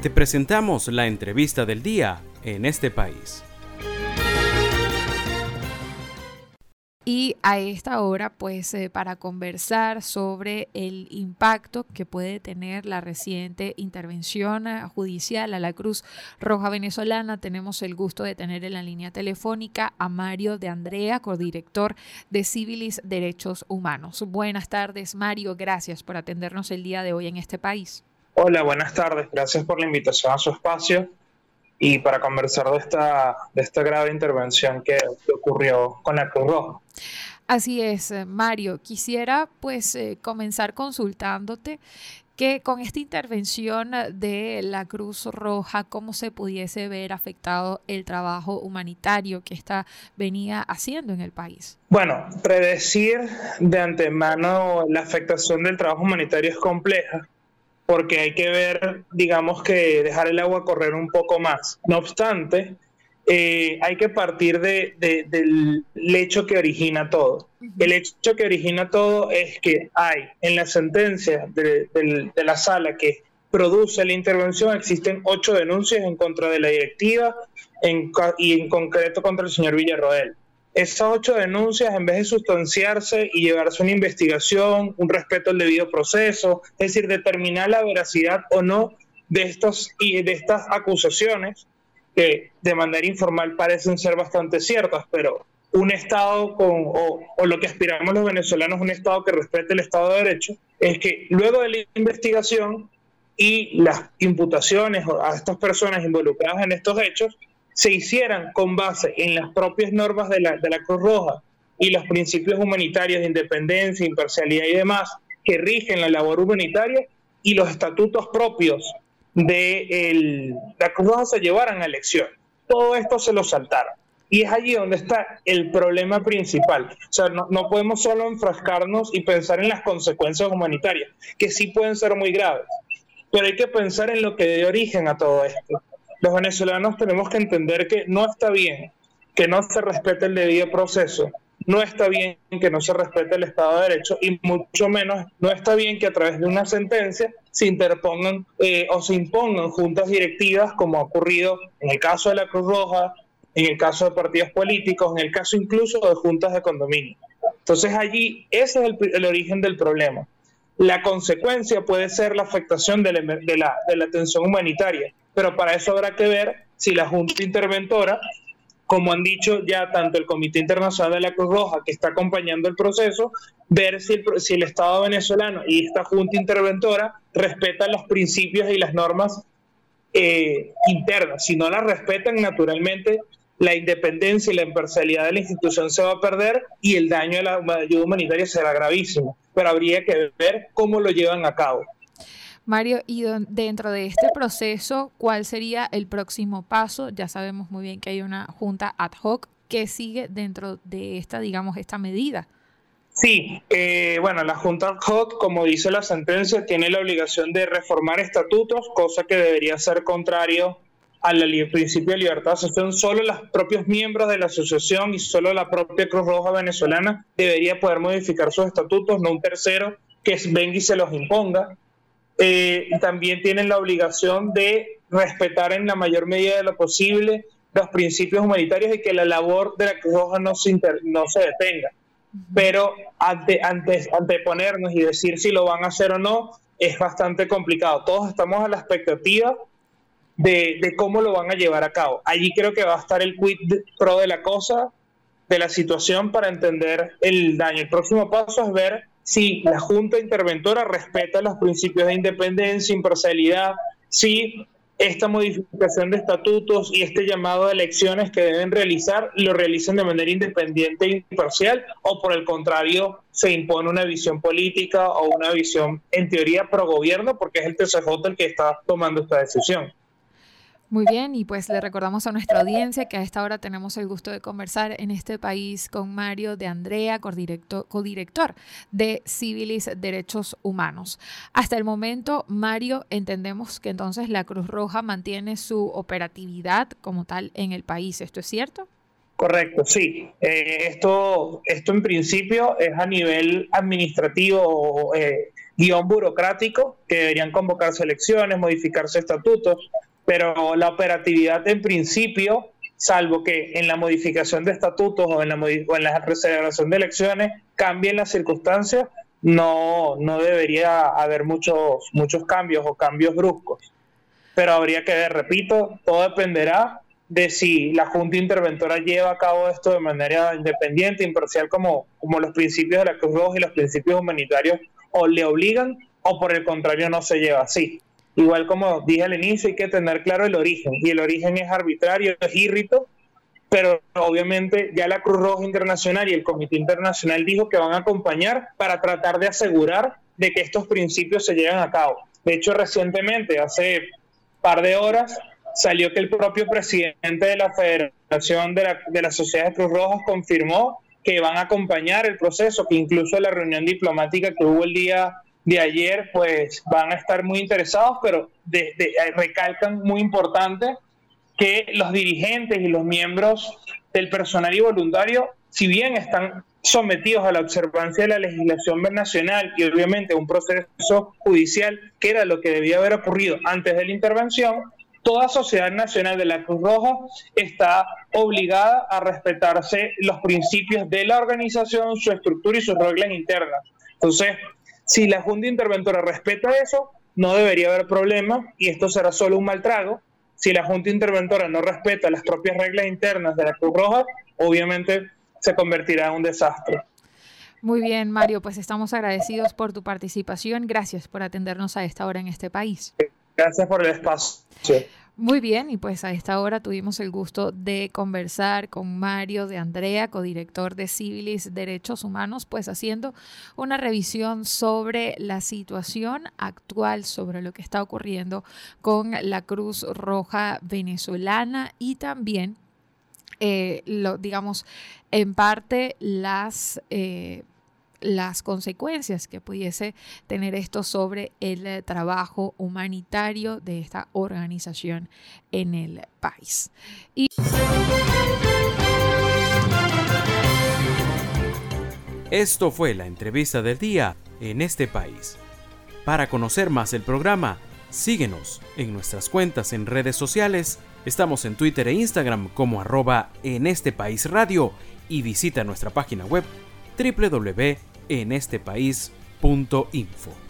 Te presentamos la entrevista del día en este país. Y a esta hora, pues eh, para conversar sobre el impacto que puede tener la reciente intervención eh, judicial a la Cruz Roja Venezolana, tenemos el gusto de tener en la línea telefónica a Mario de Andrea, codirector de Civilis Derechos Humanos. Buenas tardes, Mario. Gracias por atendernos el día de hoy en este país. Hola, buenas tardes. Gracias por la invitación a su espacio y para conversar de esta, de esta grave intervención que, ocurrió con la Cruz Roja. Así es, eh, Mario. Quisiera pues eh, comenzar consultándote que con esta intervención de la Cruz Roja, cómo se pudiese ver afectado el trabajo humanitario que está venía haciendo en el país. Bueno, predecir de antemano la afectación del trabajo humanitario es compleja porque hay que ver, digamos que dejar el agua correr un poco más. No obstante, eh, hay que partir de, del hecho que origina todo. El hecho que origina todo es que hay en la sentencia de, la sala que produce la intervención, existen ocho denuncias en contra de la directiva y en concreto contra el señor Villarroel esas ocho denuncias, en vez de sustanciarse y llevarse una investigación, un respeto al debido proceso, es decir, determinar la veracidad o no de, estos, de estas acusaciones, que de manera informal parecen ser bastante ciertas, pero un Estado con, o, lo que aspiramos los venezolanos, un Estado que respete el Estado de Derecho, es que luego de la investigación y las imputaciones a estas personas involucradas en estos hechos, se hicieran con base en las propias normas de la, de la Cruz Roja y los principios humanitarios de independencia, imparcialidad y demás que rigen la labor humanitaria y los estatutos propios de la Cruz Roja se llevaran a elección. Todo esto se lo saltaron. Y es allí donde está el problema principal. O sea, no, no, podemos solo enfrascarnos y pensar en las consecuencias humanitarias, que sí pueden ser muy graves, pero hay que pensar en lo que dio origen a todo esto los venezolanos tenemos que entender que no está bien que no se respete el debido proceso, no está bien que no se respete el Estado de Derecho y mucho menos no está bien que a través de una sentencia se interpongan eh, o se impongan juntas directivas como ha ocurrido en el caso de la Cruz Roja, en el caso de partidos políticos, en el caso incluso de juntas de condominio. Entonces allí ese es el, origen del problema. La consecuencia puede ser la afectación de la, de la atención humanitaria, pero para eso habrá que ver si la Junta Interventora, como han dicho ya tanto el Comité Internacional de la Cruz Roja, que está acompañando el proceso, ver si el, si el Estado venezolano y esta Junta Interventora respetan los principios y las normas eh, internas. Si no las respetan, naturalmente la independencia y la imparcialidad de la institución se va a perder y el daño a la ayuda humanitaria será gravísimo. Pero habría que ver cómo lo llevan a cabo. Mario, y dentro de este proceso, ¿cuál sería el próximo paso? Ya sabemos muy bien que hay una junta ad hoc que sigue dentro de esta, digamos, esta medida. Sí, eh, bueno, la Junta ad hoc, como dice la sentencia, tiene la obligación de reformar estatutos, cosa que debería ser contrario al principio de libertad de asociación. Solo los propios miembros de la asociación y solo la propia Cruz Roja venezolana debería poder modificar sus estatutos, no un tercero que venga y se los imponga. Eh, también tienen la obligación de respetar en la mayor medida de lo posible los principios humanitarios y que la labor de la Cruz Roja no se, no se detenga. Pero ante, ante, anteponernos y decir si lo van a hacer o no es bastante complicado. Todos estamos a la expectativa de, de, cómo lo van a llevar a cabo. Allí creo que va a estar el quid pro de la cosa, de la situación para entender el daño. El próximo paso es ver si la Junta Interventora respeta los principios de independencia, imparcialidad, si esta modificación de estatutos y este llamado a elecciones que deben realizar lo realizan de manera independiente e imparcial o por el contrario se impone una visión política o una visión en teoría pro gobierno porque es el TCJ el que está tomando esta decisión. Muy bien, y pues le recordamos a nuestra audiencia que a esta hora tenemos el gusto de conversar en este país con Mario de Andrea, codirector de Civilis Derechos Humanos. Hasta el momento, Mario, entendemos que entonces la Cruz Roja mantiene su operatividad como tal en el país. ¿Esto es cierto? Correcto, sí. Eh, esto, esto en principio es a nivel administrativo, eh, guion burocrático, que deberían convocarse elecciones, modificarse estatutos, pero la operatividad en principio, salvo que en la modificación de estatutos o en la, o en la de elecciones cambien las circunstancias, no, no debería haber muchos, muchos cambios o cambios bruscos. Pero habría que ver, repito, todo dependerá de si la Junta Interventora lleva a cabo esto de manera independiente, imparcial, como, como los principios de la Cruz Roja y los principios humanitarios o le obligan o por el contrario no se lleva así. Igual como dije al inicio, hay que tener claro el origen y el origen es arbitrario, es irrito, pero obviamente ya la Cruz Roja Internacional y el Comité Internacional dijo que van a acompañar para tratar de asegurar de que estos principios se lleven a cabo. De hecho, recientemente, hace par de horas, salió que el propio presidente de la Federación de la, de la Sociedad de Cruz Roja confirmó que van a acompañar el proceso, que incluso la reunión diplomática que hubo el día de ayer, pues van a estar muy interesados, pero de, recalcan muy importante que los dirigentes y los miembros del personal y voluntario, si bien están sometidos a la observancia de la legislación nacional y obviamente un proceso judicial, que era lo que debía haber ocurrido antes de la intervención, toda sociedad nacional de la Cruz Roja está obligada a respetarse los principios de la organización, su estructura y sus reglas internas. Entonces, si la Junta Interventora respeta eso, no debería haber problema y esto será solo un mal trago. Si la Junta Interventora no respeta las propias reglas internas de la Cruz Roja, obviamente se convertirá en un desastre. Muy bien, Mario, pues estamos agradecidos por tu participación. Gracias por atendernos a esta hora en este país. Gracias por el espacio. Muy bien, y pues a esta hora tuvimos el gusto de conversar con Mario de Andrea, codirector de Civilis Derechos Humanos, pues haciendo una revisión sobre la situación actual, sobre lo que está ocurriendo con la Cruz Roja venezolana y también, eh, digamos, en parte las... Eh, las consecuencias que pudiese tener esto sobre el eh, trabajo humanitario de esta organización en el país. Y... Esto fue la entrevista del día en este país. Para conocer más el programa, síguenos en nuestras cuentas en redes sociales. Estamos en Twitter e Instagram como arroba en este país radio y visita nuestra página web www.enestepaís.info.